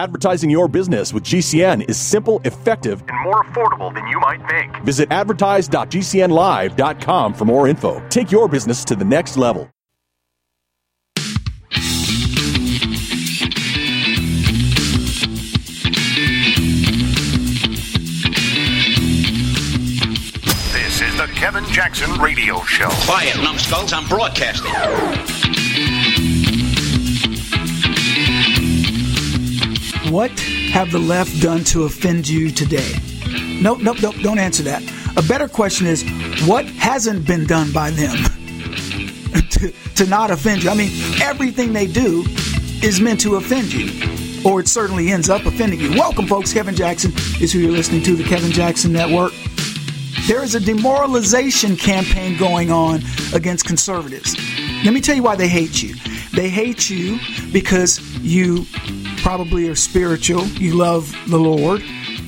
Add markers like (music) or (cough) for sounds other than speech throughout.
Advertising your business with GCN is simple, effective, and more affordable than you might think. Visit advertise.gcnlive.com for more info. Take your business to the next level. This is the Kevin Jackson Radio Show. Quiet, numbskulls, I'm broadcasting. What have the left done to offend you today? Nope, nope, nope, don't answer that. A better question is what hasn't been done by them (laughs) to, to not offend you? I mean, everything they do is meant to offend you, or it certainly ends up offending you. Welcome, folks. Kevin Jackson is who you're listening to, the Kevin Jackson Network. There is a demoralization campaign going on against conservatives. Let me tell you why they hate you. They hate you because you probably are spiritual, you love the Lord.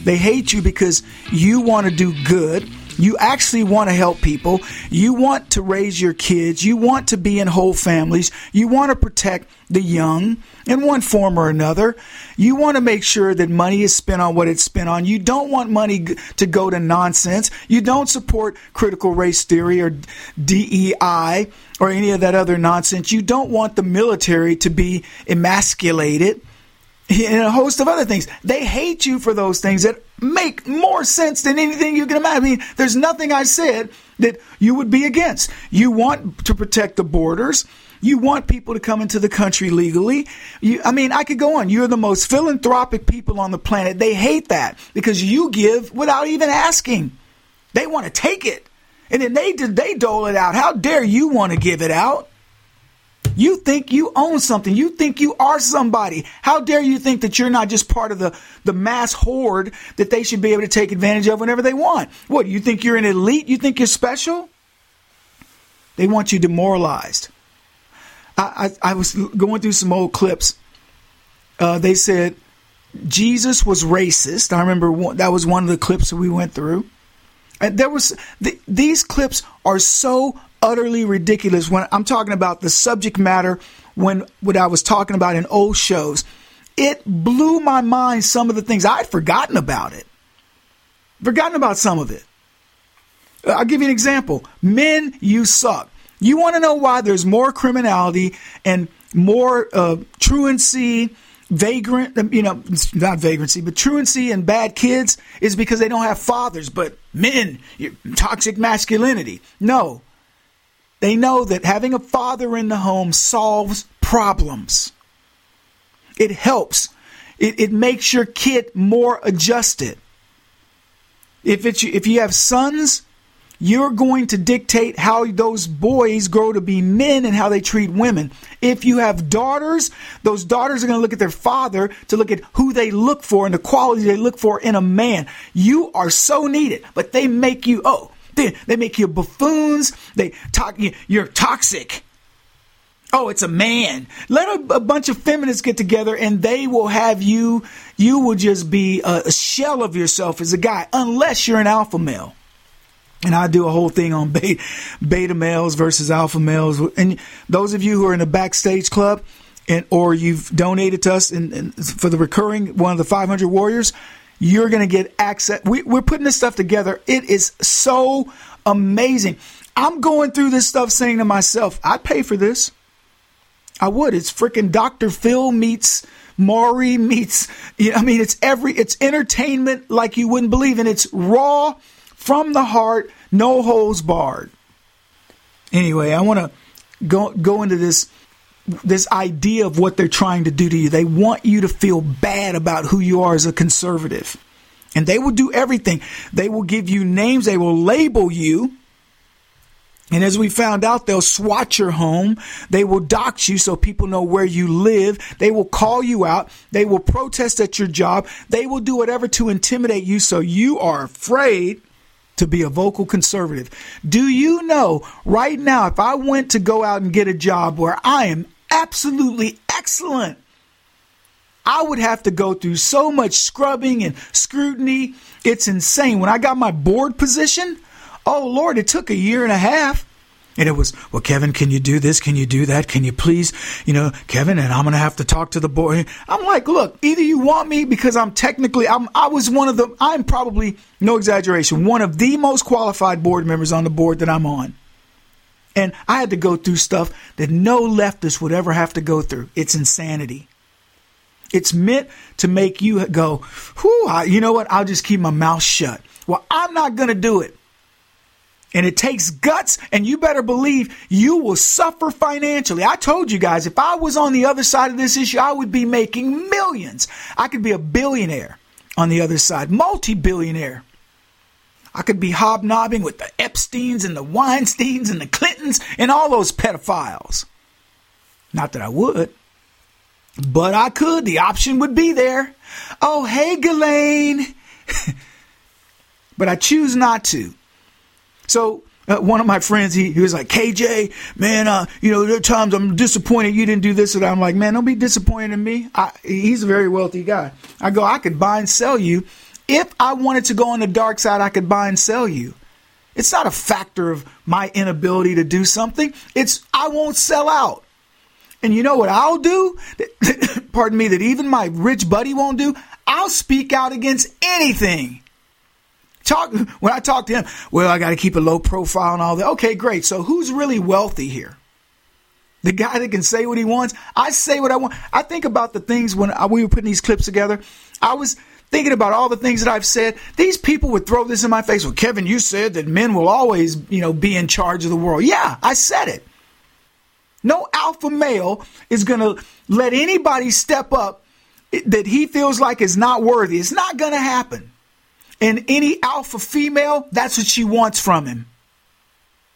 They hate you because you want to do good. You actually want to help people. You want to raise your kids. You want to be in whole families. You want to protect the young in one form or another. You want to make sure that money is spent on what it's spent on. You don't want money to go to nonsense. You don't support critical race theory or DEI or any of that other nonsense. You don't want the military to be emasculated and a host of other things. They hate you for those things that make more sense than anything you can imagine. I mean, there's nothing I said that you would be against. You want to protect the borders. You want people to come into the country legally. You, I mean, I could go on. You're the most philanthropic people on the planet. They hate that because you give without even asking. They want to take it. And then they they dole it out. How dare you want to give it out? You think you own something. You think you are somebody. How dare you think that you're not just part of the, the mass horde that they should be able to take advantage of whenever they want? What, you think you're an elite? You think you're special? They want you demoralized. I, I, I was going through some old clips. Uh, they said Jesus was racist. I remember one, that was one of the clips that we went through. And there was th- these clips are so utterly ridiculous when I'm talking about the subject matter when what I was talking about in old shows. It blew my mind some of the things I'd forgotten about it. Forgotten about some of it. I'll give you an example. Men, you suck. You want to know why there's more criminality and more uh, truancy, vagrant, you know, not vagrancy, but truancy and bad kids is because they don't have fathers, but men, toxic masculinity. No, they know that having a father in the home solves problems. It helps. It, it makes your kid more adjusted. If it's if you have sons, you're going to dictate how those boys grow to be men and how they treat women. If you have daughters, those daughters are going to look at their father to look at who they look for and the qualities they look for in a man. You are so needed, but they make you oh they, they make you buffoons. They talk you're toxic. Oh, it's a man. Let a, a, bunch of feminists get together and they will have you, you will just be a, a shell of yourself as a guy, unless you're an alpha male. And I do a whole thing on beta, beta males versus alpha males. And those of you who are in the backstage club and, or you've donated to us in, for the recurring one of the 500 warriors, you're going to get access. We, we're putting this stuff together. It is so amazing. I'm going through this stuff saying to myself, I'd pay for this. I would. It's freaking Dr. Phil meets Maury meets, you know, I mean, it's every, it's entertainment like you wouldn't believe. And it's raw from the heart, no holes barred. Anyway, I want to go, go into this this idea of what they're trying to do to you. They want you to feel bad about who you are as a conservative. And they will do everything. They will give you names, they will label you. And as we found out, they'll swat your home. They will dox you so people know where you live. They will call you out. They will protest at your job. They will do whatever to intimidate you so you are afraid to be a vocal conservative. Do you know right now, if I went to go out and get a job where I am absolutely excellent, I would have to go through so much scrubbing and scrutiny. It's insane. When I got my board position, oh Lord, it took a year and a half. And it was, well, Kevin, can you do this? Can you do that? Can you please, you know, Kevin, and I'm going to have to talk to the board. I'm like, look, either you want me because I'm technically, I'm, I was one of the, I'm probably, no exaggeration, one of the most qualified board members on the board that I'm on. And I had to go through stuff that no leftist would ever have to go through. It's insanity. It's meant to make you go, whew, I, you know what? I'll just keep my mouth shut. Well, I'm not going to do it. And it takes guts, and you better believe you will suffer financially. I told you guys, if I was on the other side of this issue, I would be making millions. I could be a billionaire on the other side, multi billionaire. I could be hobnobbing with the Epsteins and the Weinsteins and the Clintons and all those pedophiles. Not that I would, but I could. The option would be there. Oh, hey, Ghislaine. (laughs) but I choose not to. So uh, one of my friends, he, he was like, KJ, man, uh, you know, there are times I'm disappointed you didn't do this. And I'm like, man, don't be disappointed in me. I, he's a very wealthy guy. I go, I could buy and sell you. If I wanted to go on the dark side, I could buy and sell you. It's not a factor of my inability to do something. It's I won't sell out. And you know what I'll do? (laughs) Pardon me, that even my rich buddy won't do? I'll speak out against anything. Talk when I talk to him, well, I got to keep a low profile and all that. Okay, great. So who's really wealthy here? The guy that can say what he wants. I say what I want. I think about the things when I, we were putting these clips together. I was thinking about all the things that I've said. These people would throw this in my face. Well, Kevin, you said that men will always, you know, be in charge of the world. Yeah, I said it. No alpha male is going to let anybody step up that he feels like is not worthy. It's not going to happen. And any alpha female, that's what she wants from him.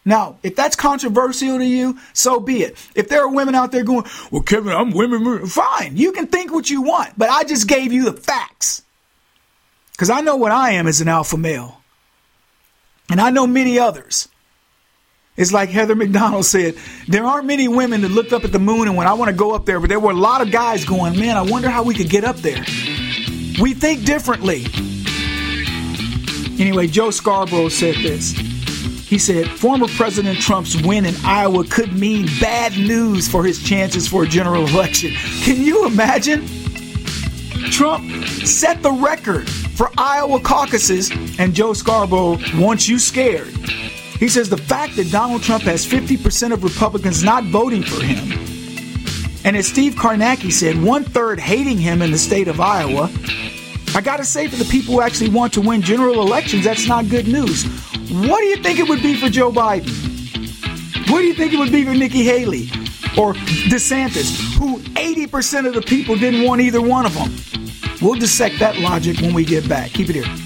Now, if that's controversial to you, so be it. If there are women out there going, well, Kevin, I'm women, fine. You can think what you want, but I just gave you the facts. Because I know what I am as an alpha male. And I know many others. It's like Heather McDonald said, there aren't many women that looked up at the moon and when I want to go up there, but there were a lot of guys going, man, I wonder how we could get up there. We think differently. Anyway, Joe Scarborough said this. He said, former President Trump's win in Iowa could mean bad news for his chances for a general election. Can you imagine? Trump set the record for Iowa caucuses, and Joe Scarborough wants you scared. He says the fact that Donald Trump has 50% of Republicans not voting for him, and as Steve Kornacki said, one third hating him in the state of Iowa, I got to say, for the people who actually want to win general elections, that's not good news. What do you think it would be for Joe Biden? What do you think it would be for Nikki Haley or DeSantis, who 80% of the people didn't want either one of them? We'll dissect that logic when we get back. Keep it here.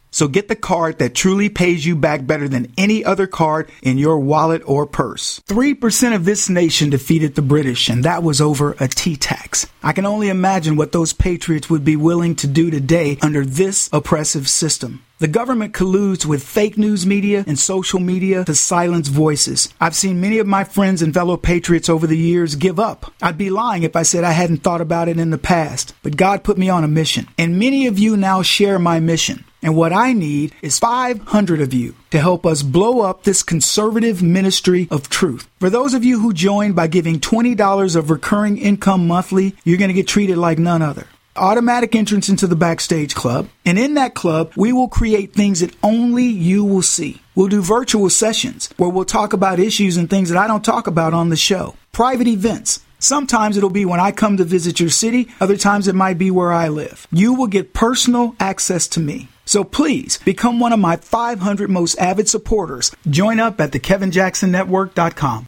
So get the card that truly pays you back better than any other card in your wallet or purse. 3% of this nation defeated the British, and that was over a tea tax. I can only imagine what those patriots would be willing to do today under this oppressive system. The government colludes with fake news media and social media to silence voices. I've seen many of my friends and fellow patriots over the years give up. I'd be lying if I said I hadn't thought about it in the past, but God put me on a mission. And many of you now share my mission. And what I need is 500 of you to help us blow up this conservative ministry of truth. For those of you who join by giving $20 of recurring income monthly, you're going to get treated like none other automatic entrance into the backstage club. And in that club, we will create things that only you will see. We'll do virtual sessions where we'll talk about issues and things that I don't talk about on the show. Private events. Sometimes it'll be when I come to visit your city, other times it might be where I live. You will get personal access to me. So please become one of my 500 most avid supporters. Join up at thekevinjacksonnetwork.com.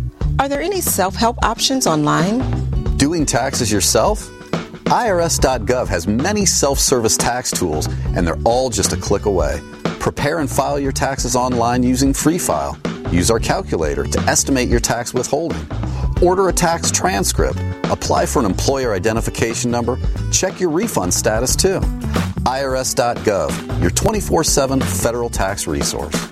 Are there any self help options online? Doing taxes yourself? IRS.gov has many self service tax tools, and they're all just a click away. Prepare and file your taxes online using Free File. Use our calculator to estimate your tax withholding. Order a tax transcript. Apply for an employer identification number. Check your refund status too. IRS.gov, your 24 7 federal tax resource.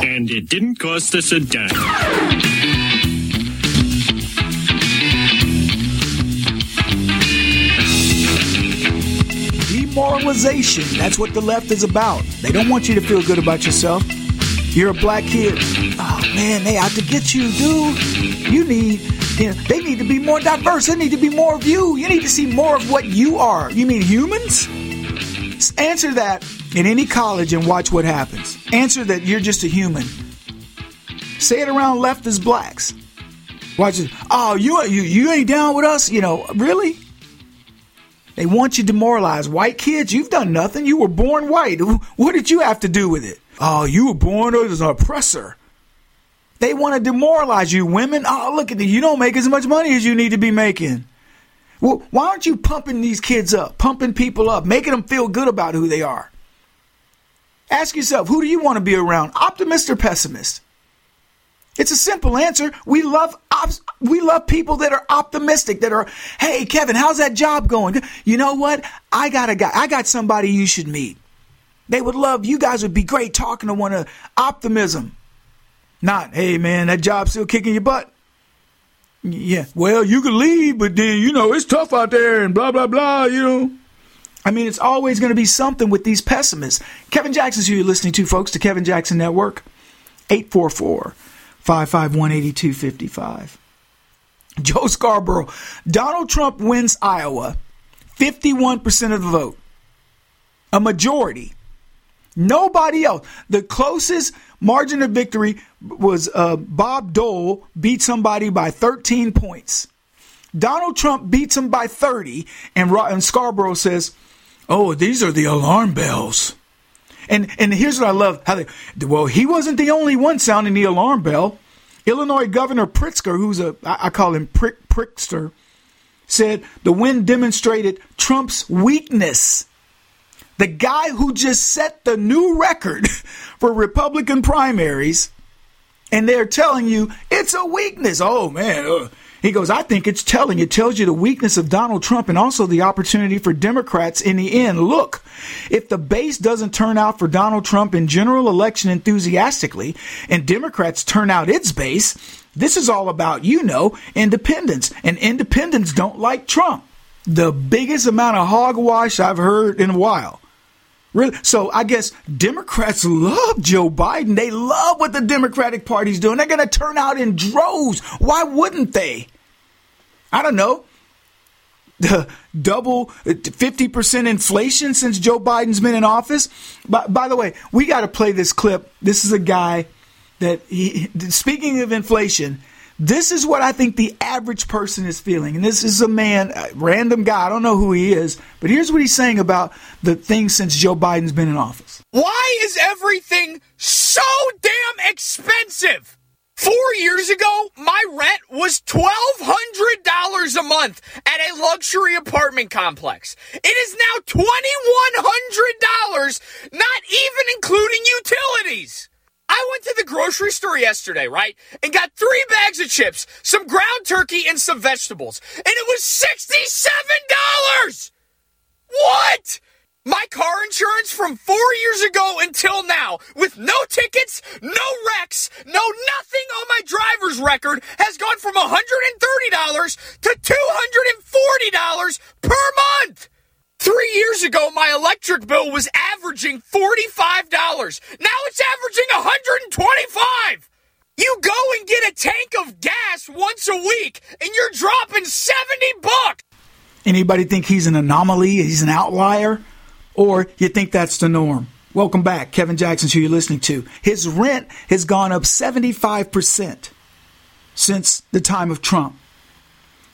Radio And it didn't cost us a dime. Demoralization. That's what the left is about. They don't want you to feel good about yourself. You're a black kid. Oh man, they out to get you, dude. You need you know, they need to be more diverse. They need to be more of you. You need to see more of what you are. You mean humans? Answer that in any college and watch what happens. Answer that you're just a human. Say it around leftist blacks. Watch it. Oh, you you you ain't down with us? You know, really? They want you demoralized. White kids, you've done nothing. You were born white. What did you have to do with it? Oh, you were born as an oppressor. They want to demoralize you, women. Oh, look at you. You don't make as much money as you need to be making. Well, why aren't you pumping these kids up, pumping people up, making them feel good about who they are? Ask yourself, who do you want to be around, optimist or pessimist? It's a simple answer. We love op- we love people that are optimistic, that are, hey Kevin, how's that job going? You know what? I got a guy. I got somebody you should meet. They would love. You guys would be great talking to one of optimism. Not, hey man, that job's still kicking your butt. Yeah, well, you can leave, but then you know it's tough out there and blah blah blah. You know, I mean, it's always going to be something with these pessimists. Kevin Jackson's who you're listening to, folks, to Kevin Jackson Network. 844 551 8255. Joe Scarborough. Donald Trump wins Iowa. 51% of the vote. A majority. Nobody else. The closest margin of victory was uh, Bob Dole beat somebody by 13 points. Donald Trump beats him by 30, and, and Scarborough says, "Oh, these are the alarm bells." And and here's what I love: how they well, he wasn't the only one sounding the alarm bell. Illinois Governor Pritzker, who's a I call him Prick, Prickster, said the win demonstrated Trump's weakness. The guy who just set the new record (laughs) for Republican primaries, and they're telling you it's a weakness. Oh man, uh, he goes, I think it's telling. It tells you the weakness of Donald Trump and also the opportunity for Democrats in the end. Look, if the base doesn't turn out for Donald Trump in general election enthusiastically and Democrats turn out its base, this is all about, you know, independents. And independents don't like Trump. The biggest amount of hogwash I've heard in a while. Really? So I guess Democrats love Joe Biden. They love what the Democratic Party's doing. They're going to turn out in droves. Why wouldn't they? I don't know. The double 50% inflation since Joe Biden's been in office. By, by the way, we got to play this clip. This is a guy that he, speaking of inflation, this is what I think the average person is feeling. And this is a man, a random guy, I don't know who he is, but here's what he's saying about the things since Joe Biden's been in office. Why is everything so damn expensive? Four years ago, my rent was $1,200 a month at a luxury apartment complex. It is now $2,100, not even including utilities. I went grocery store yesterday, right? And got three bags of chips, some ground turkey, and some vegetables. And it was $67! What? My car insurance from four years ago until now, with no tickets, no wrecks, no nothing on my driver's record, has gone from $130 to $240 per month! Three years ago, my electric bill was averaging $45. Now it's averaging $125. You go and get a tank of gas once a week, and you're dropping 70 bucks. Anybody think he's an anomaly? He's an outlier? Or you think that's the norm? Welcome back. Kevin Jackson, who you're listening to. His rent has gone up 75% since the time of Trump.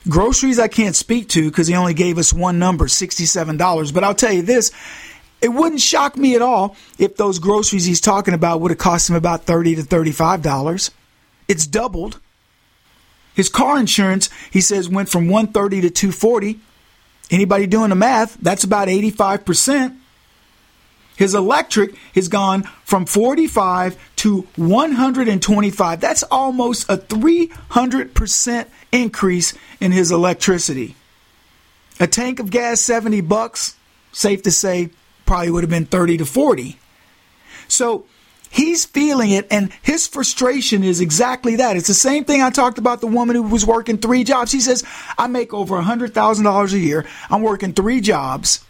Groceries I can't speak to because he only gave us one number, $67. But I'll tell you this, it wouldn't shock me at all if those groceries he's talking about would have cost him about 30 to $35. It's doubled. His car insurance, he says, went from 130 to 240. Anybody doing the math, that's about 85%. His electric has gone from 45 to 125. That's almost a 300% increase in his electricity. A tank of gas 70 bucks, safe to say probably would have been 30 to 40. So he's feeling it and his frustration is exactly that. It's the same thing I talked about the woman who was working 3 jobs. He says, "I make over $100,000 a year. I'm working 3 jobs."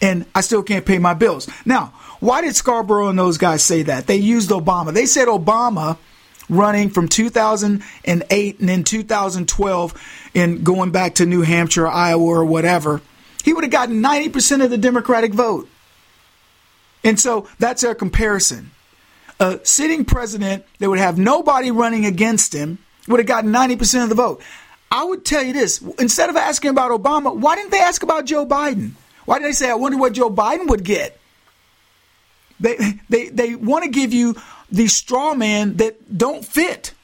And I still can't pay my bills. Now, why did Scarborough and those guys say that? They used Obama. They said Obama running from 2008 and then 2012 and going back to New Hampshire, Iowa, or whatever, he would have gotten 90% of the Democratic vote. And so that's their comparison. A sitting president that would have nobody running against him would have gotten 90% of the vote. I would tell you this instead of asking about Obama, why didn't they ask about Joe Biden? Why did they say, I wonder what Joe Biden would get? They, they, they want to give you the straw man that don't fit.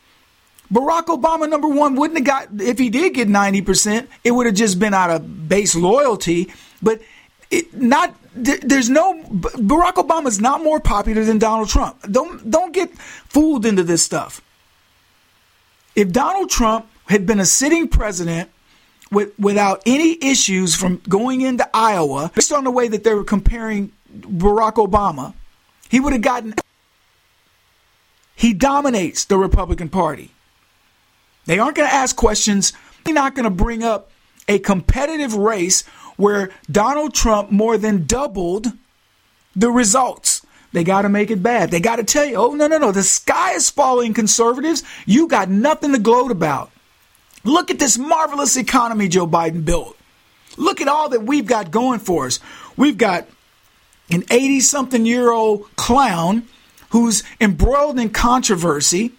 Barack Obama, number one, wouldn't have got, if he did get 90%, it would have just been out of base loyalty. But it not, there's no, Barack Obama is not more popular than Donald Trump. Don't, don't get fooled into this stuff. If Donald Trump had been a sitting president with, without any issues from going into Iowa, based on the way that they were comparing Barack Obama, he would have gotten. He dominates the Republican Party. They aren't going to ask questions. They're not going to bring up a competitive race where Donald Trump more than doubled the results. They got to make it bad. They got to tell you, oh, no, no, no. The sky is falling, conservatives. You got nothing to gloat about. Look at this marvelous economy Joe Biden built. Look at all that we've got going for us. We've got an 80 something year old clown who's embroiled in controversy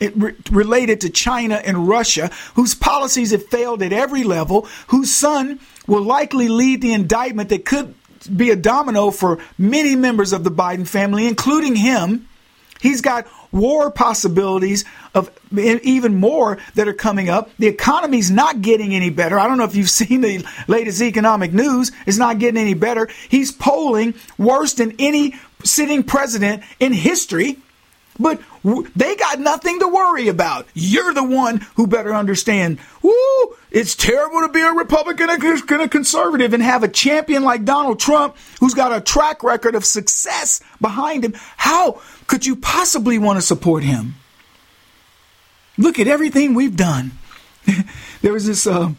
re- related to China and Russia, whose policies have failed at every level, whose son will likely lead the indictment that could be a domino for many members of the Biden family, including him. He's got war possibilities of even more that are coming up. The economy's not getting any better. I don't know if you've (laughs) seen the latest economic news. It's not getting any better. He's polling worse than any sitting president in history. But they got nothing to worry about. You're the one who better understand. Woo! It's terrible to be a Republican and a conservative and have a champion like Donald Trump who's got a track record of success behind him. How could you possibly want to support him? Look at everything we've done. (laughs) there was this uh,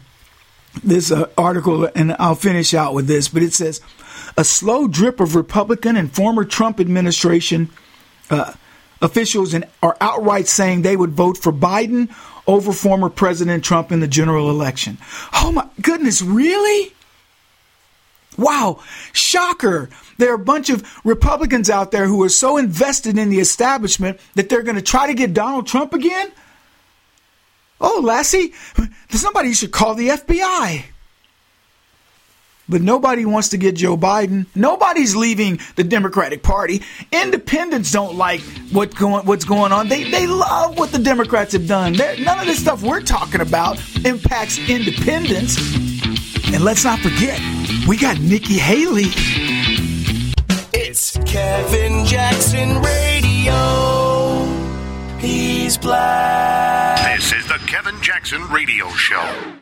this uh, article, and I'll finish out with this, but it says a slow drip of Republican and former Trump administration. Uh, officials are outright saying they would vote for Biden over former President Trump in the general election. Oh my goodness, really? Wow, shocker. There are a bunch of Republicans out there who are so invested in the establishment that they're going to try to get Donald Trump again? Oh, Lassie, somebody should call the FBI but nobody wants to get Joe Biden. Nobody's leaving the Democratic Party. Independents don't like what going, what's going on. They, they love what the Democrats have done. They're, none of this stuff we're talking about impacts independents. And let's not forget, we got Nikki Haley. It's Kevin Jackson Radio. He's black. This is the Kevin Jackson Radio Show.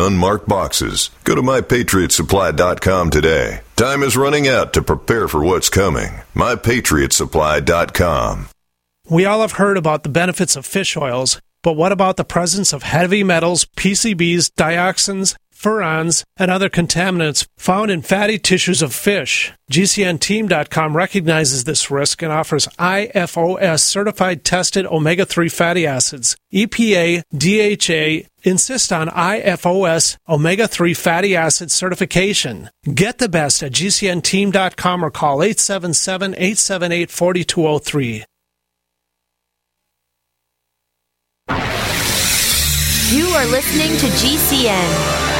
unmarked boxes. Go to mypatriotsupply.com today. Time is running out to prepare for what's coming. mypatriotsupply.com. We all have heard about the benefits of fish oils, but what about the presence of heavy metals, PCBs, dioxins, furans, and other contaminants found in fatty tissues of fish. GCNteam.com recognizes this risk and offers IFOS certified tested omega 3 fatty acids. EPA, DHA insist on IFOS omega 3 fatty acid certification. Get the best at GCNteam.com or call 877 878 4203. You are listening to GCN.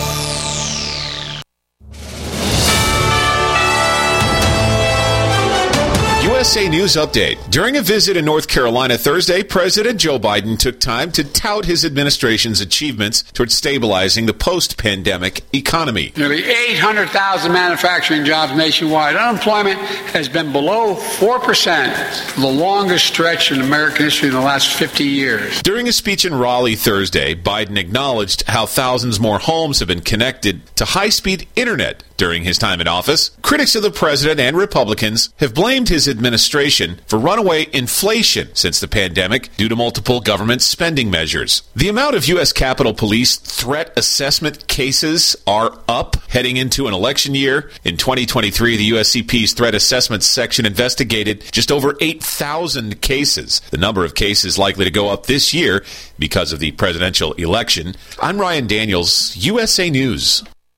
USA News Update. During a visit in North Carolina Thursday, President Joe Biden took time to tout his administration's achievements towards stabilizing the post pandemic economy. Nearly 800,000 manufacturing jobs nationwide. Unemployment has been below 4% for the longest stretch in American history in the last 50 years. During a speech in Raleigh Thursday, Biden acknowledged how thousands more homes have been connected to high speed internet during his time in office. Critics of the president and Republicans have blamed his administration for runaway inflation since the pandemic due to multiple government spending measures. The amount of U.S. Capitol Police threat assessment cases are up heading into an election year. In 2023, the USCP's threat assessment section investigated just over 8,000 cases. The number of cases likely to go up this year because of the presidential election. I'm Ryan Daniels, USA News.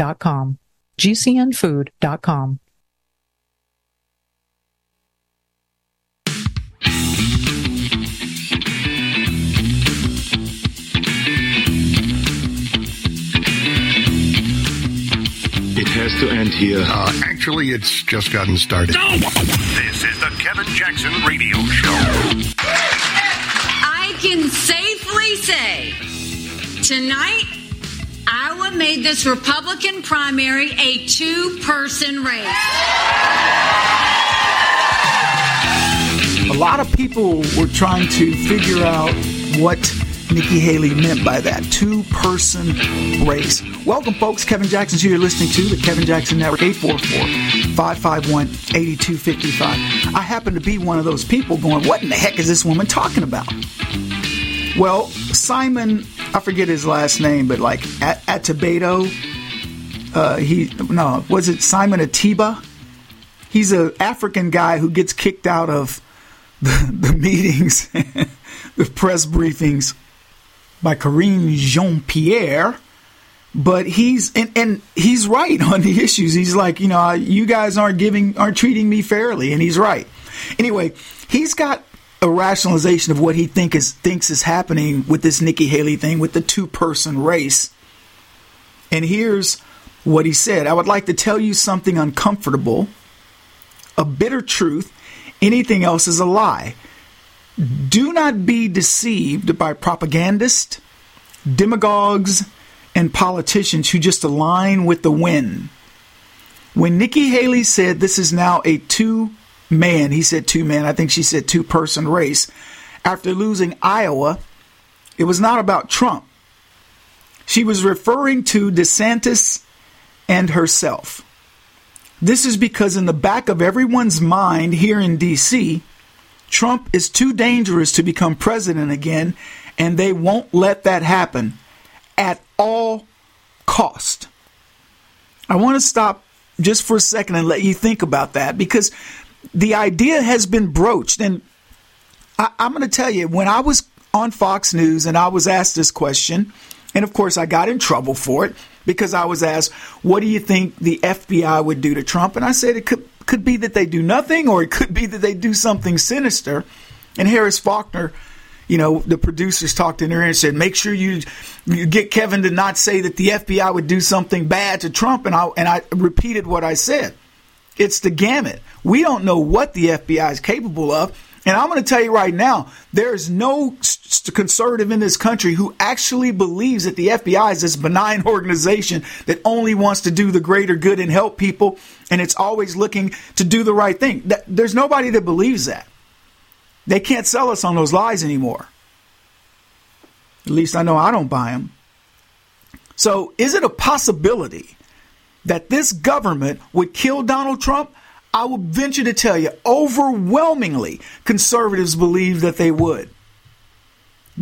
gcnfood.com. It has to end here. Uh, actually, it's just gotten started. This is the Kevin Jackson Radio Show. I can safely say tonight Iowa made this Republican primary a two person race. A lot of people were trying to figure out what Nikki Haley meant by that two person race. Welcome, folks. Kevin Jackson's here. You're listening to the Kevin Jackson Network, 844 551 8255. I happen to be one of those people going, What in the heck is this woman talking about? Well, Simon, I forget his last name, but like at, Atabedo, uh, he, no, was it Simon Ateba? He's an African guy who gets kicked out of the, (laughs) the meetings, (laughs) the press briefings by Karine Jean Pierre. But he's and, and he's right (laughs) on the issues. He's like, you know, you guys aren't giving, aren't treating me fairly, and he's right. Anyway, he's got a rationalization of what he think is thinks is happening with this Nikki Haley thing with the two person race. And here's what he said I would like to tell you something uncomfortable, a bitter truth. Anything else is a lie. Do not be deceived by propagandists, demagogues, and politicians who just align with the wind. When Nikki Haley said this is now a two man, he said two man, I think she said two person race, after losing Iowa, it was not about Trump. She was referring to DeSantis and herself. This is because, in the back of everyone's mind here in D.C., Trump is too dangerous to become president again, and they won't let that happen at all cost. I want to stop just for a second and let you think about that because the idea has been broached. And I, am going to tell you, when I was on Fox News and I was asked this question, and of course I got in trouble for it because I was asked, what do you think the FBI would do to Trump? And I said it could, could be that they do nothing or it could be that they do something sinister. And Harris Faulkner you know, the producers talked in there and said, make sure you, you get Kevin to not say that the FBI would do something bad to Trump. And I, and I repeated what I said. It's the gamut. We don't know what the FBI is capable of. And I'm going to tell you right now, there is no conservative in this country who actually believes that the FBI is this benign organization that only wants to do the greater good and help people, and it's always looking to do the right thing. There's nobody that believes that. They can't sell us on those lies anymore. At least I know I don't buy them. So, is it a possibility that this government would kill Donald Trump? I would venture to tell you, overwhelmingly, conservatives believe that they would.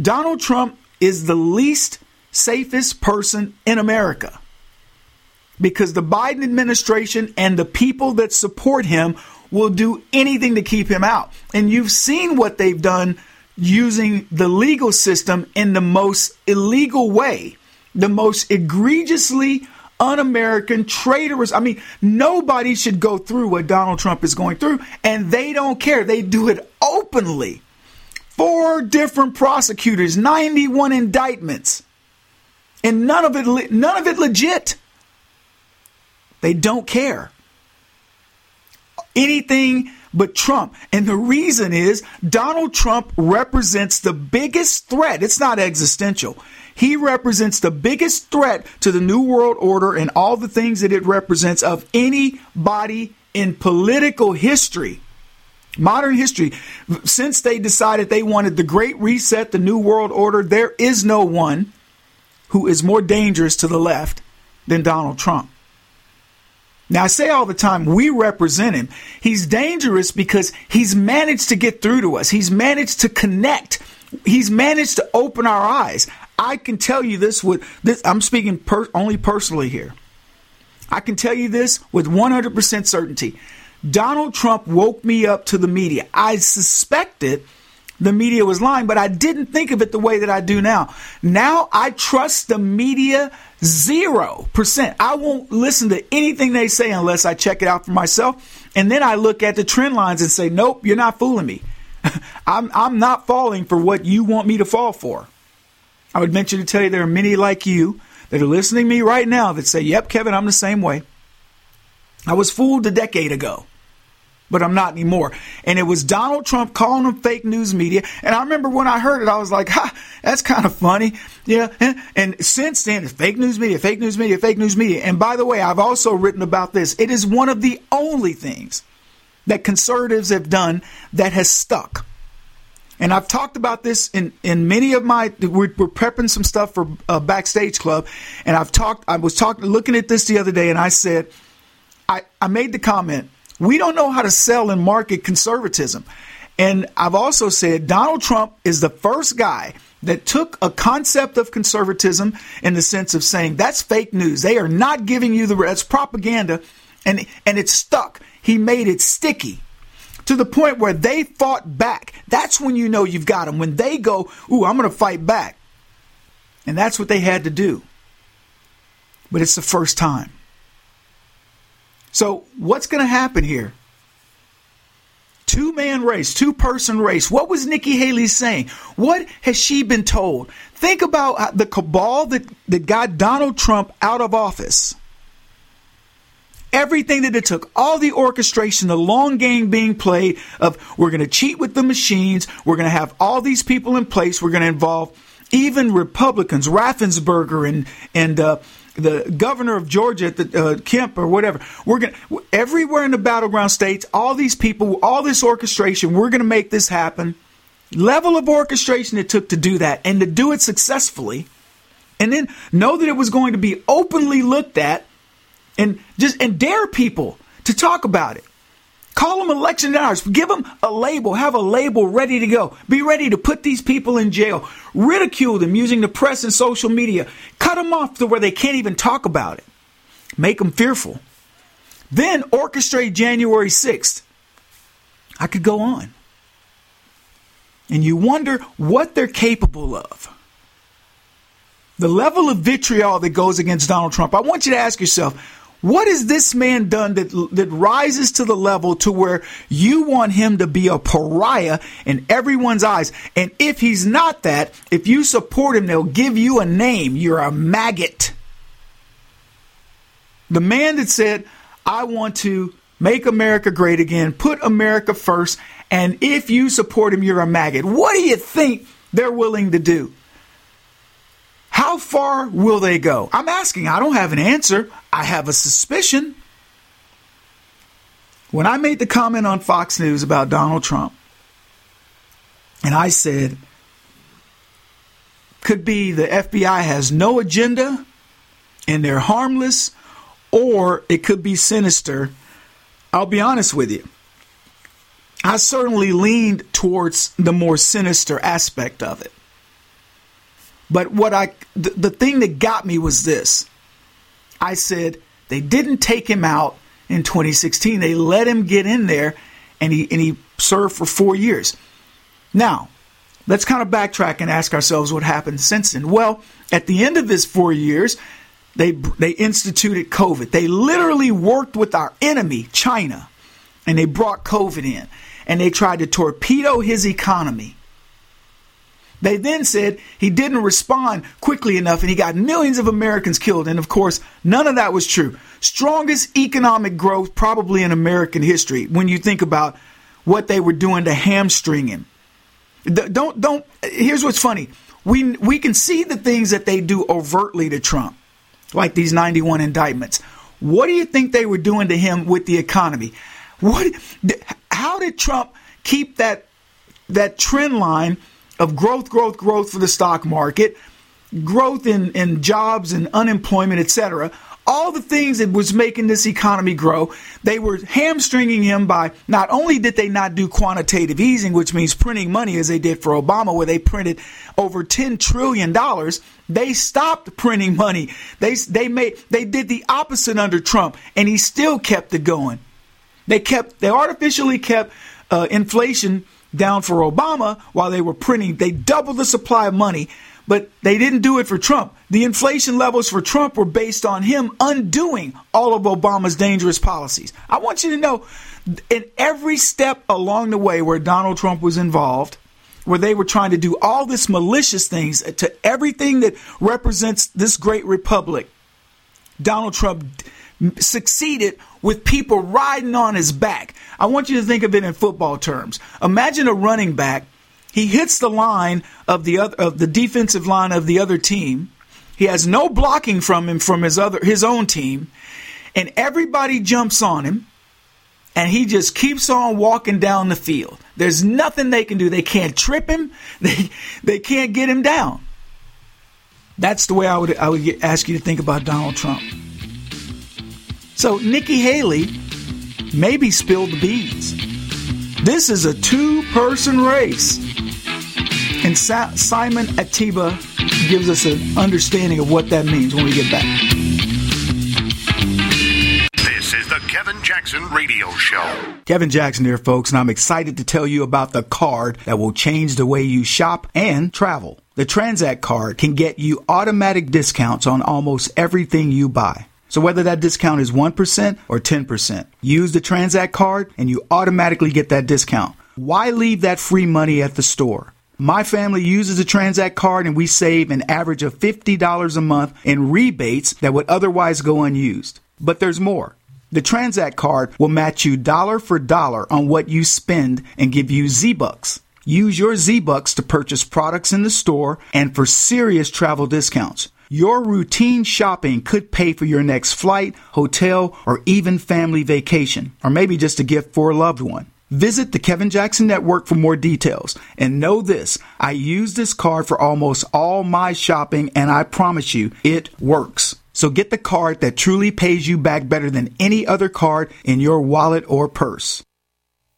Donald Trump is the least safest person in America because the Biden administration and the people that support him will do anything to keep him out. And you've seen what they've done using the legal system in the most illegal way, the most egregiously un American, traitorous. I mean, nobody should go through what Donald Trump is going through, and they don't care. They do it openly. Four different prosecutors, 91 indictments, and none of it, none of it legit. They don't care. Anything but Trump. And the reason is Donald Trump represents the biggest threat. It's not existential. He represents the biggest threat to the New World Order and all the things that it represents of anybody in political history. Modern history, since they decided they wanted the Great Reset, the New World Order, there is no one who is more dangerous to the left than Donald Trump. Now, I say all the time, we represent him. He's dangerous because he's managed to get through to us. He's managed to connect. He's managed to open our eyes. I can tell you this with this. I'm speaking per, only personally here. I can tell you this with 100% certainty. Donald Trump woke me up to the media. I suspected the media was lying, but I didn't think of it the way that I do now. Now I trust the media zero percent. I won't listen to anything they say unless I check it out for myself. And then I look at the trend lines and say, nope, you're not fooling me. (laughs) I'm, I'm not falling for what you want me to fall for. I would mention to tell you there are many like you that are listening to me right now that say, yep, Kevin, I'm the same way. I was fooled a decade ago but I'm not anymore. And it was Donald Trump calling them fake news media. And I remember when I heard it, I was like, ha, that's kind of funny. Yeah. And since then, it's fake news media, fake news media, fake news media. And by the way, I've also written about this. It is one of the only things that conservatives have done that has stuck. And I've talked about this in, in many of my, we're, we're prepping some stuff for a Backstage Club. And I've talked, I was talking, looking at this the other day and I said, I, I made the comment, we don't know how to sell and market conservatism. And I've also said Donald Trump is the first guy that took a concept of conservatism in the sense of saying that's fake news. They are not giving you the that's propaganda and and it's stuck. He made it sticky to the point where they fought back. That's when you know you've got them. When they go, "Ooh, I'm going to fight back." And that's what they had to do. But it's the first time. So, what's going to happen here? Two man race, two person race. What was Nikki Haley saying? What has she been told? Think about the cabal that, that got Donald Trump out of office. Everything that it took, all the orchestration, the long game being played of we're going to cheat with the machines, we're going to have all these people in place, we're going to involve even Republicans, Raffensperger and and uh, the governor of Georgia, the, uh, Kemp or whatever. We're going everywhere in the battleground states, all these people, all this orchestration. We're going to make this happen. Level of orchestration it took to do that, and to do it successfully, and then know that it was going to be openly looked at, and just and dare people to talk about it. Call them election deniers. Give them a label. Have a label ready to go. Be ready to put these people in jail. Ridicule them using the press and social media. Cut them off to where they can't even talk about it. Make them fearful. Then orchestrate January 6th. I could go on. And you wonder what they're capable of. The level of vitriol that goes against Donald Trump. I want you to ask yourself what has this man done that, that rises to the level to where you want him to be a pariah in everyone's eyes? And if he's not that, if you support him, they'll give you a name. You're a maggot. The man that said, I want to make America great again, put America first, and if you support him, you're a maggot. What do you think they're willing to do? How far will they go? I'm asking. I don't have an answer. I have a suspicion. When I made the comment on Fox News about Donald Trump, and I said, could be the FBI has no agenda and they're harmless, or it could be sinister. I'll be honest with you. I certainly leaned towards the more sinister aspect of it. But what I, the, the thing that got me was this. I said, they didn't take him out in 2016. They let him get in there, and he and he served for four years. Now, let's kind of backtrack and ask ourselves what happened since then. Well, at the end of his four years, they they instituted COVID. They literally worked with our enemy, China, and they brought COVID in, and they tried to torpedo his economy. They then said he didn't respond quickly enough and he got millions of Americans killed. And of course, none of that was true. Strongest economic growth probably in American history when you think about what they were doing to hamstring him. Don't don't here's what's funny. We we can see the things that they do overtly to Trump, like these 91 indictments. What do you think they were doing to him with the economy? What how did Trump keep that that trend line of growth, growth, growth for the stock market, growth in, in jobs and unemployment, etc. All the things that was making this economy grow, they were hamstringing him by not only did they not do quantitative easing, which means printing money as they did for Obama, where they printed over $10 trillion, they stopped printing money. They, they made, they did the opposite under Trump, and he still kept it going. They kept, they artificially kept uh, inflation down for Obama while they were printing. They doubled the supply of money, but they didn't do it for Trump. The inflation levels for Trump were based on him undoing all of Obama's dangerous policies. I want you to know in every step along the way where Donald Trump was involved, where they were trying to do all this malicious things to everything that represents this great republic, Donald Trump succeeded with people riding on his back. I want you to think of it in football terms. Imagine a running back. He hits the line of the other of the defensive line of the other team. He has no blocking from him from his other his own team, and everybody jumps on him, and he just keeps on walking down the field. There's nothing they can do. They can't trip him. (laughs) They they can't get him down. That's the way I would I would ask you to think about Donald Trump. So Nikki Haley maybe spilled the beans. This is a two person race. And Sa- Simon Ateba gives us an understanding of what that means when we get back. This is the Kevin Jackson Radio Show. Kevin Jackson here, folks, and I'm excited to tell you about the card that will change the way you shop and travel. The Transact card can get you automatic discounts on almost everything you buy. So whether that discount is 1% or 10%, use the Transact card and you automatically get that discount. Why leave that free money at the store? My family uses the Transact card and we save an average of $50 a month in rebates that would otherwise go unused. But there's more. The Transact card will match you dollar for dollar on what you spend and give you Z-Bucks. Use your Z-Bucks to purchase products in the store and for serious travel discounts. Your routine shopping could pay for your next flight, hotel, or even family vacation, or maybe just a gift for a loved one. Visit the Kevin Jackson Network for more details. And know this I use this card for almost all my shopping, and I promise you, it works. So get the card that truly pays you back better than any other card in your wallet or purse.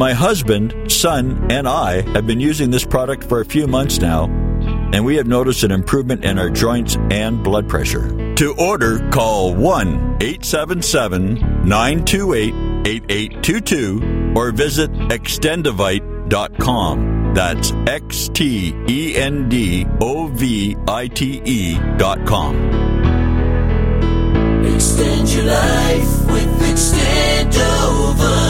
My husband, son, and I have been using this product for a few months now, and we have noticed an improvement in our joints and blood pressure. To order, call 1 877 928 8822 or visit extendovite.com. That's X T E N D O V I T E.com. Extend your life with Extendovite.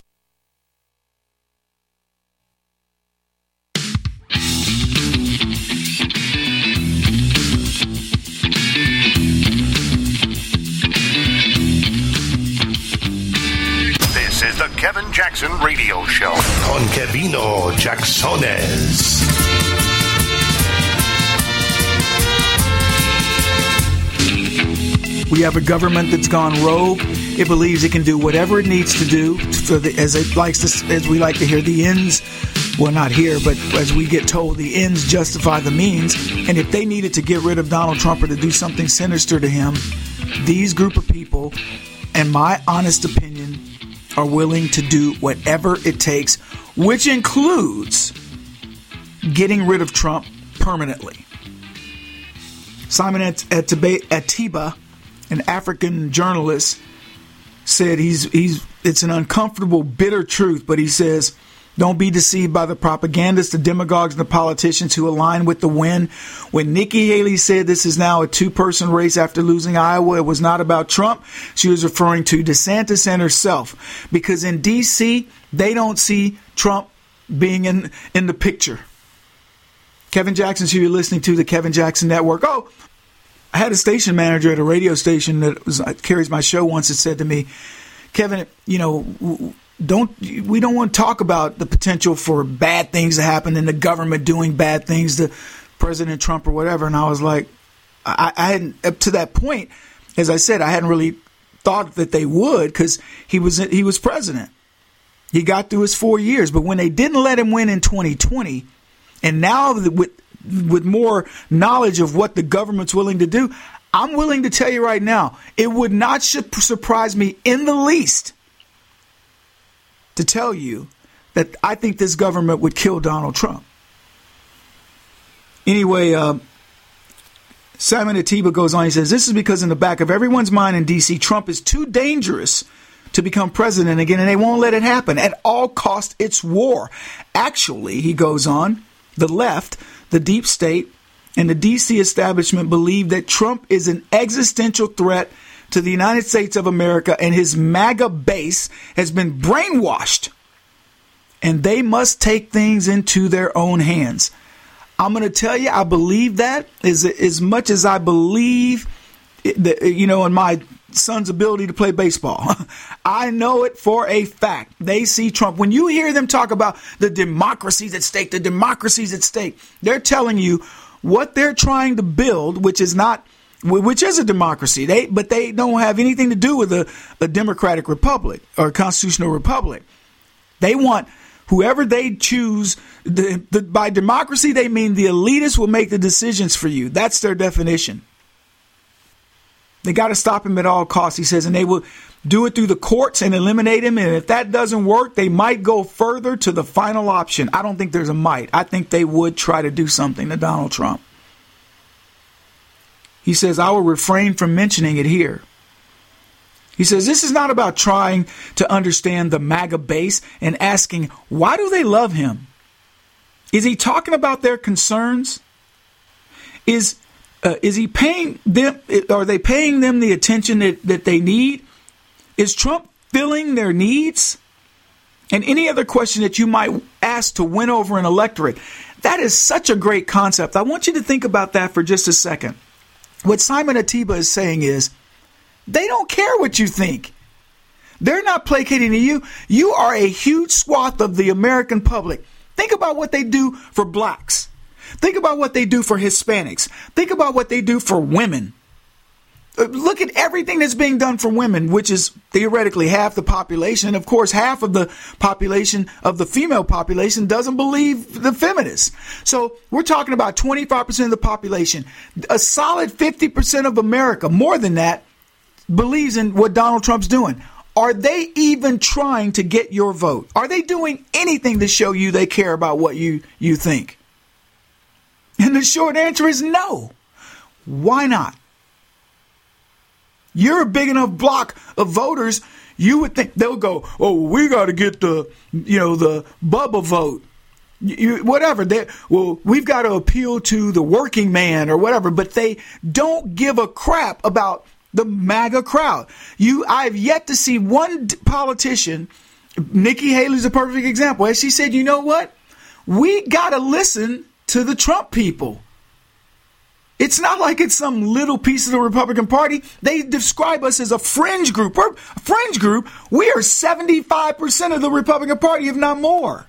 Kevin Jackson Radio Show. Con Kevino Jacksones. We have a government that's gone rogue. It believes it can do whatever it needs to do for the, as it likes to, as we like to hear, the ends. Well, not here, but as we get told, the ends justify the means. And if they needed to get rid of Donald Trump or to do something sinister to him, these group of people, and my honest opinion, are willing to do whatever it takes, which includes getting rid of Trump permanently. Simon At- Ateba, Ateba an African journalist, said he's he's it's an uncomfortable, bitter truth, but he says Don't be deceived by the propagandists, the demagogues, and the politicians who align with the win. When Nikki Haley said this is now a two person race after losing Iowa, it was not about Trump. She was referring to DeSantis and herself. Because in D.C., they don't see Trump being in, in the picture. Kevin Jackson's who you're listening to, the Kevin Jackson Network. Oh, I had a station manager at a radio station that was, uh, carries my show once that said to me, Kevin, you know, don't we don't want to talk about the potential for bad things to happen and the government doing bad things to President Trump or whatever. And I was like, I, I hadn't up to that point, as I said, I hadn't really thought that they would because he was he was president. He got through his four years, but when they didn't let him win in 2020, and now with with more knowledge of what the government's willing to do, I'm willing to tell you right now, it would not surprise me in the least to tell you that I think this government would kill Donald Trump. Anyway, uh, Simon Ateba goes on. He says, This is because in the back of everyone's mind in D.C., Trump is too dangerous to become president again, and they won't let it happen. At all cost, it's war. Actually, he goes on, the left, the deep state, and the D.C. establishment believe that Trump is an existential threat to the United States of America, and his MAGA base has been brainwashed. And they must take things into their own hands. I'm going to tell you, I believe that as, as much as I believe, that, you know, in my son's ability to play baseball. (laughs) I know it for a fact. They see Trump. When you hear them talk about the democracies at stake, the democracies at stake, they're telling you what they're trying to build, which is not which is a democracy. They but they don't have anything to do with a, a democratic republic or a constitutional republic. They want whoever they choose. The, the, by democracy, they mean the elitists will make the decisions for you. That's their definition. They got to stop him at all costs, he says, and they will do it through the courts and eliminate him. And if that doesn't work, they might go further to the final option. I don't think there's a might. I think they would try to do something to Donald Trump. He says, I will refrain from mentioning it here. He says, This is not about trying to understand the MAGA base and asking, why do they love him? Is he talking about their concerns? Is, uh, is he paying them, are they paying them the attention that, that they need? Is Trump filling their needs? And any other question that you might ask to win over an electorate. That is such a great concept. I want you to think about that for just a second. What Simon Ateba is saying is they don't care what you think. They're not placating to you. You are a huge swath of the American public. Think about what they do for blacks. Think about what they do for Hispanics. Think about what they do for women. Uh, look at everything that's being done for women, which is theoretically half the population. Of course, half of the population of the female population doesn't believe the feminists. So we're talking about 25% of the population. A solid 50% of America, more than that, believes in what Donald Trump's doing. Are they even trying to get your vote? Are they doing anything to show you they care about what you, you think? And the short answer is no. Why not? You're a big enough block of voters, you would think they'll go, oh, we got to get the, you know, the Bubba vote. You, whatever. They, well, we've got to appeal to the working man or whatever, but they don't give a crap about the MAGA crowd. You, I've yet to see one politician. Nikki Haley's a perfect example. As she said, you know what? We got to listen to the Trump people. It's not like it's some little piece of the Republican Party. They describe us as a fringe group. We're a fringe group. We are 75% of the Republican Party, if not more.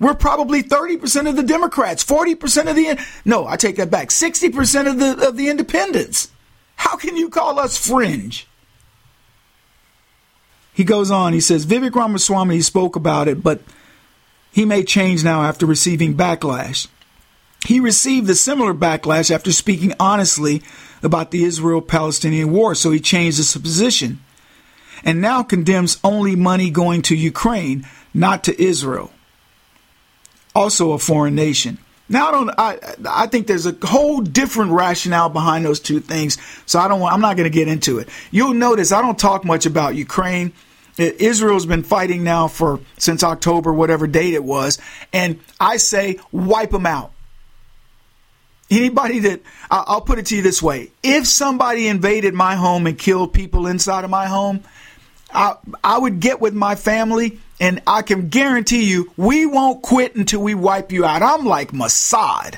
We're probably 30% of the Democrats, 40% of the no, I take that back. 60% of the of the independents. How can you call us fringe? He goes on, he says Vivek Ramaswamy spoke about it, but he may change now after receiving backlash. He received a similar backlash after speaking honestly about the Israel Palestinian war, so he changed his position and now condemns only money going to Ukraine, not to Israel, also a foreign nation. Now I don't. I I think there's a whole different rationale behind those two things. So I don't. Want, I'm not going to get into it. You'll notice I don't talk much about Ukraine Israel's been fighting now for since October, whatever date it was, and I say wipe them out. Anybody that I'll put it to you this way: if somebody invaded my home and killed people inside of my home, I, I would get with my family, and I can guarantee you, we won't quit until we wipe you out. I'm like Mossad.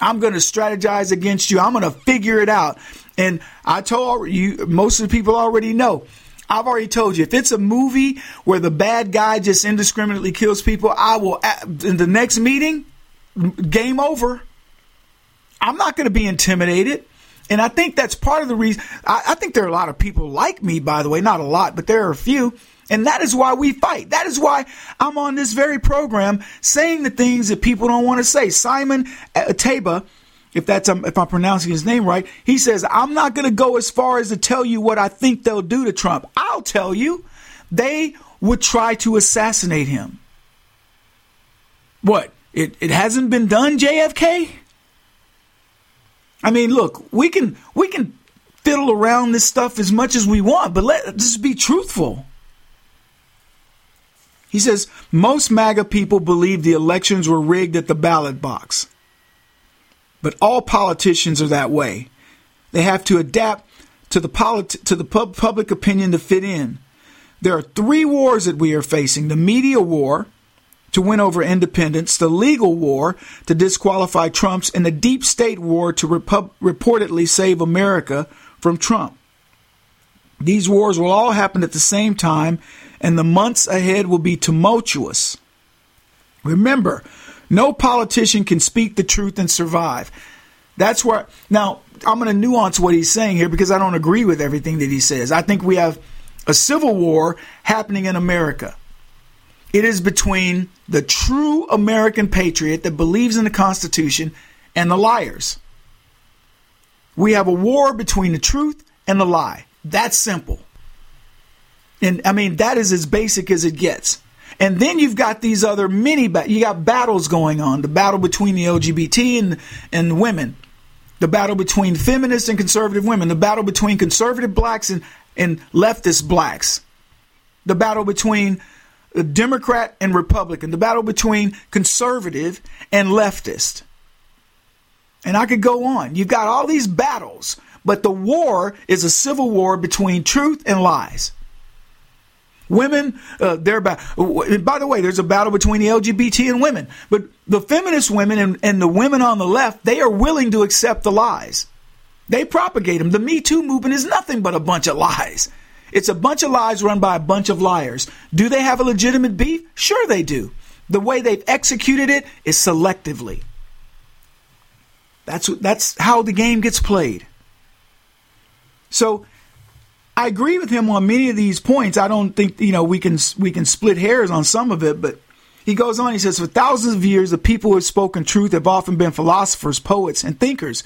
I'm going to strategize against you. I'm going to figure it out. And I told you, most of the people already know. I've already told you, if it's a movie where the bad guy just indiscriminately kills people, I will, in the next meeting, game over. I'm not going to be intimidated. And I think that's part of the reason. I, I, think there are a lot of people like me, by the way, not a lot, but there are a few. And that is why we fight. That is why I'm on this very program saying the things that people don't want to say. Simon Ateba, if that's um, if I'm pronouncing his name right, he says I'm not going to go as far as to tell you what I think they'll do to Trump. I'll tell you, they would try to assassinate him. What? It it hasn't been done, JFK. I mean, look, we can we can fiddle around this stuff as much as we want, but let us be truthful. He says most MAGA people believe the elections were rigged at the ballot box. But all politicians are that way. They have to adapt to the politi- to the pub- public opinion to fit in. There are three wars that we are facing: the media war, to win over independents, the legal war to disqualify Trump's, and the deep state war to reportedly save America from Trump. These wars will all happen at the same time, and the months ahead will be tumultuous. Remember, no politician can speak the truth and survive. That's where, now, I'm going to nuance what he's saying here because I don't agree with everything that he says. I think we have a civil war happening in America. It is between the true American patriot that believes in the Constitution and the liars. We have a war between the truth and the lie. That's simple. And I mean, that is as basic as it gets. And then you've got these other mini, ba- you got battles going on. The battle between the LGBT and, and women. The battle between feminists and conservative women. The battle between conservative blacks and, and leftist blacks. The battle between Democrat and Republican, the battle between conservative and leftist. And I could go on. You've got all these battles, but the war is a civil war between truth and lies. Women, uh, they're ba- by the way, there's a battle between the LGBT and women, but the feminist women and, and the women on the left, they are willing to accept the lies. They propagate them. The Me Too movement is nothing but a bunch of lies. It's a bunch of lies run by a bunch of liars. Do they have a legitimate beef? Sure, they do. The way they've executed it is selectively. That's that's how the game gets played. So, I agree with him on many of these points. I don't think you know we can we can split hairs on some of it, but he goes on. He says, for thousands of years, the people who have spoken truth have often been philosophers, poets, and thinkers.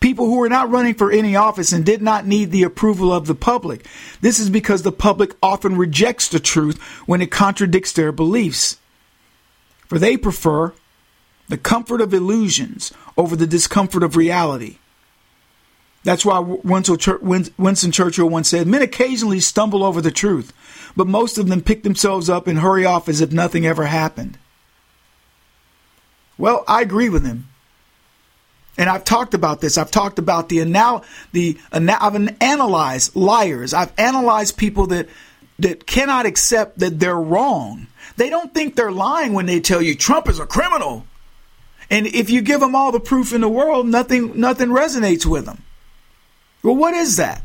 People who were not running for any office and did not need the approval of the public. This is because the public often rejects the truth when it contradicts their beliefs. For they prefer the comfort of illusions over the discomfort of reality. That's why Winston Churchill once said, Men occasionally stumble over the truth, but most of them pick themselves up and hurry off as if nothing ever happened. Well, I agree with him. And I've talked about this. I've talked about the anal- the I've analyzed liars. I've analyzed people that that cannot accept that they're wrong. They don't think they're lying when they tell you Trump is a criminal. And if you give them all the proof in the world, nothing nothing resonates with them. Well, what is that?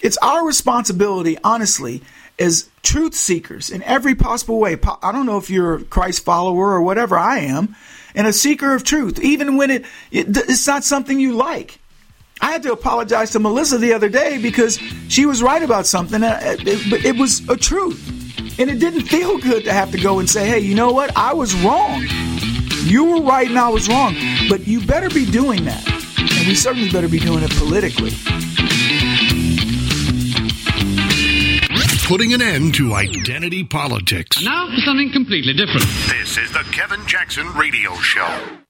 It's our responsibility, honestly, as truth seekers in every possible way. I don't know if you're a Christ follower or whatever I am, and a seeker of truth, even when it, it it's not something you like. I had to apologize to Melissa the other day because she was right about something, uh, but it, it was a truth. And it didn't feel good to have to go and say, hey, you know what? I was wrong. You were right and I was wrong. But you better be doing that. And we certainly better be doing it politically. Putting an end to identity politics. Now for something completely different. This is the Kevin Jackson Radio Show.